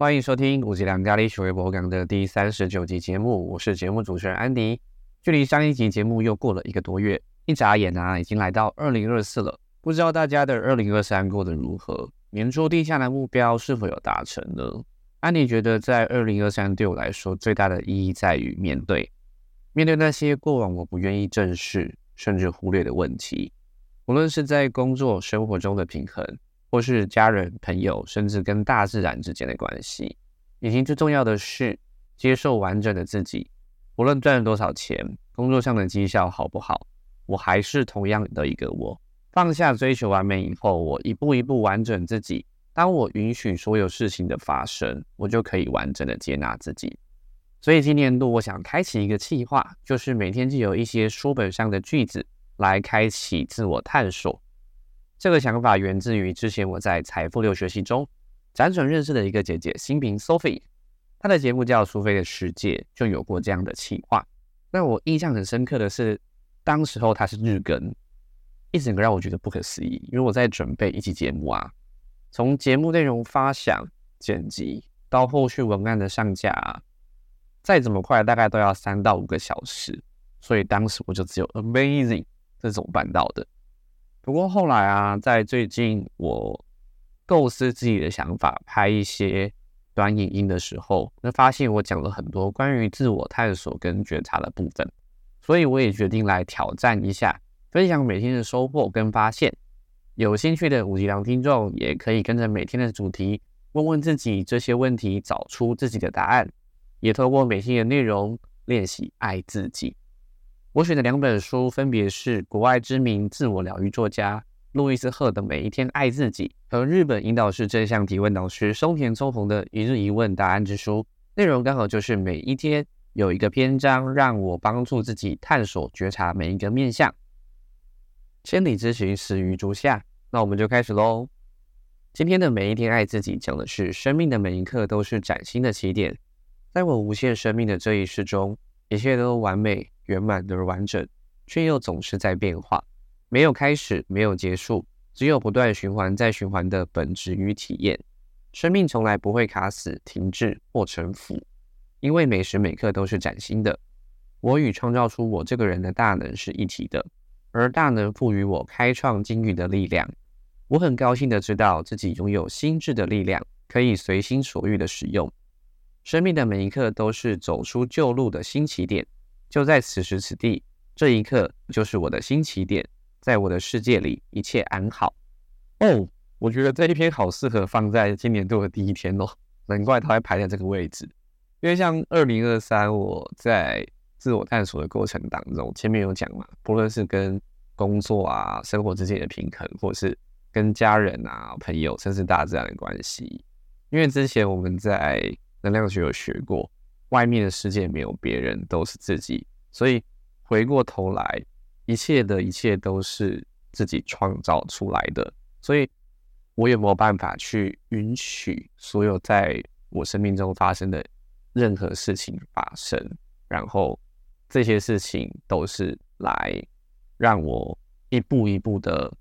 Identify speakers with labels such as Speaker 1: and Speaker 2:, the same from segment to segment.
Speaker 1: 欢迎收听五级两咖喱学微博港的第三十九集节目，我是节目主持人安迪。距离上一集节目又过了一个多月，一眨眼啊，已经来到二零二四了。不知道大家的二零二三过得如何？年初定下的目标是否有达成呢？安迪觉得，在二零二三对我来说，最大的意义在于面对，面对那些过往我不愿意正视甚至忽略的问题，无论是在工作生活中的平衡。或是家人、朋友，甚至跟大自然之间的关系，以及最重要的是接受完整的自己。无论赚了多少钱，工作上的绩效好不好，我还是同样的一个我。放下追求完美以后，我一步一步完整自己。当我允许所有事情的发生，我就可以完整的接纳自己。所以今年度我想开启一个计划，就是每天就有一些书本上的句子来开启自我探索。这个想法源自于之前我在财富六学习中辗转认识的一个姐姐，新平 Sophie，她的节目叫《苏菲的世界》，就有过这样的企划。那我印象很深刻的是，当时候她是日更，一整个让我觉得不可思议。因为我在准备一期节目啊，从节目内容发想、剪辑到后续文案的上架，再怎么快，大概都要三到五个小时。所以当时我就只有 Amazing，这怎么办到的？不过后来啊，在最近我构思自己的想法，拍一些短影音的时候，那发现我讲了很多关于自我探索跟觉察的部分，所以我也决定来挑战一下，分享每天的收获跟发现。有兴趣的五级良听众也可以跟着每天的主题，问问自己这些问题，找出自己的答案，也透过每天的内容练习爱自己。我选的两本书分别是国外知名自我疗愈作家路易斯·赫的《每一天爱自己》和日本引导式正向提问导师松田聪弘的《一日一问答案之书》。内容刚好就是每一天有一个篇章，让我帮助自己探索、觉察每一个面向。千里之行，始于足下。那我们就开始喽。今天的《每一天爱自己》讲的是生命的每一刻都是崭新的起点。在我无限生命的这一世中，一切都完美。圆满而完整，却又总是在变化，没有开始，没有结束，只有不断循环再循环的本质与体验。生命从来不会卡死、停滞或沉浮，因为每时每刻都是崭新的。我与创造出我这个人的大能是一体的，而大能赋予我开创金域的力量。我很高兴的知道自己拥有心智的力量，可以随心所欲的使用。生命的每一刻都是走出旧路的新起点。就在此时此地，这一刻就是我的新起点。在我的世界里，一切安好。哦，我觉得这一篇好适合放在今年度的第一天哦，难怪它会排在这个位置。因为像二零二三，我在自我探索的过程当中，前面有讲嘛，不论是跟工作啊、生活之间的平衡，或是跟家人啊、朋友，甚至大自然的关系。因为之前我们在能量学有学过。外面的世界没有别人，都是自己。所以回过头来，一切的一切都是自己创造出来的。所以，我有没有办法去允许所有在我生命中发生的任何事情发生？然后这些事情都是来让我一步一步的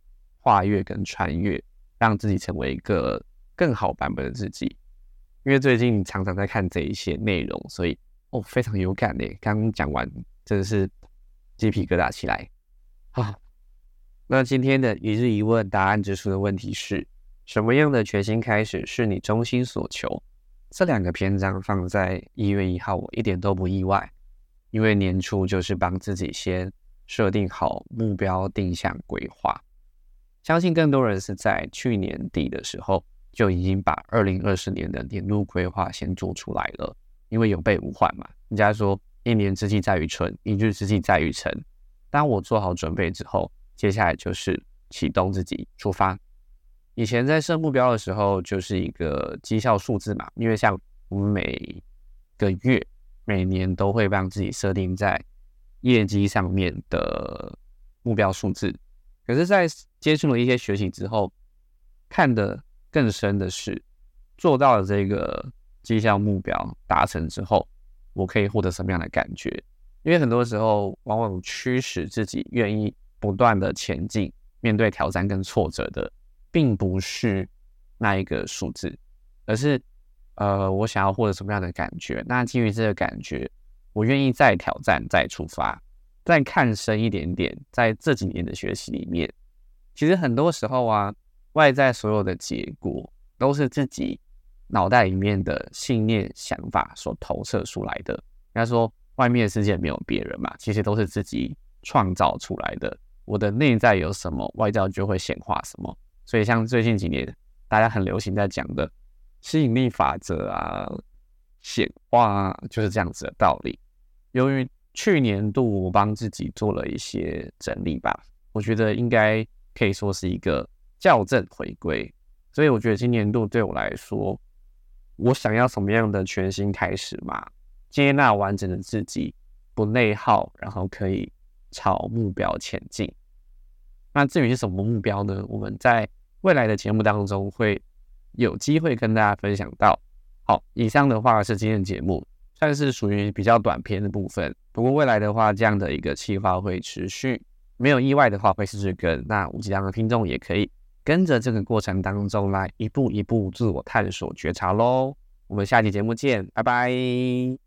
Speaker 1: 跨越跟穿越，让自己成为一个更好版本的自己。因为最近常常在看这一些内容，所以哦非常有感嘞。刚讲完真的是鸡皮疙瘩起来啊！那今天的一日一问答案之书的问题是：什么样的全新开始是你衷心所求？这两个篇章放在一月一号，我一点都不意外，因为年初就是帮自己先设定好目标、定向规划。相信更多人是在去年底的时候。就已经把二零二四年的年度规划先做出来了，因为有备无患嘛。人家说一年之计在于春，一日之计在于晨。当我做好准备之后，接下来就是启动自己出发。以前在设目标的时候，就是一个绩效数字嘛，因为像我们每个月、每年都会帮自己设定在业绩上面的目标数字。可是，在接触了一些学习之后，看的。更深的是，做到了这个绩效目标达成之后，我可以获得什么样的感觉？因为很多时候，往往驱使自己愿意不断的前进、面对挑战跟挫折的，并不是那一个数字，而是呃，我想要获得什么样的感觉？那基于这个感觉，我愿意再挑战、再出发、再看深一点点。在这几年的学习里面，其实很多时候啊，外在所有的结果都是自己脑袋里面的信念、想法所投射出来的。应该说，外面的世界没有别人嘛，其实都是自己创造出来的。我的内在有什么，外在就会显化什么。所以，像最近几年大家很流行在讲的。吸引力法则啊，显化啊，就是这样子的道理。由于去年度我帮自己做了一些整理吧，我觉得应该可以说是一个校正回归。所以我觉得今年度对我来说，我想要什么样的全新开始嘛？接纳完整的自己，不内耗，然后可以朝目标前进。那至于是什么目标呢？我们在未来的节目当中会。有机会跟大家分享到。好，以上的话是今天的节目，算是属于比较短篇的部分。不过未来的话，这样的一个计划会持续，没有意外的话会试试跟。那五级量的听众也可以跟着这个过程当中来一步一步自我探索觉察喽。我们下期节目见，拜拜。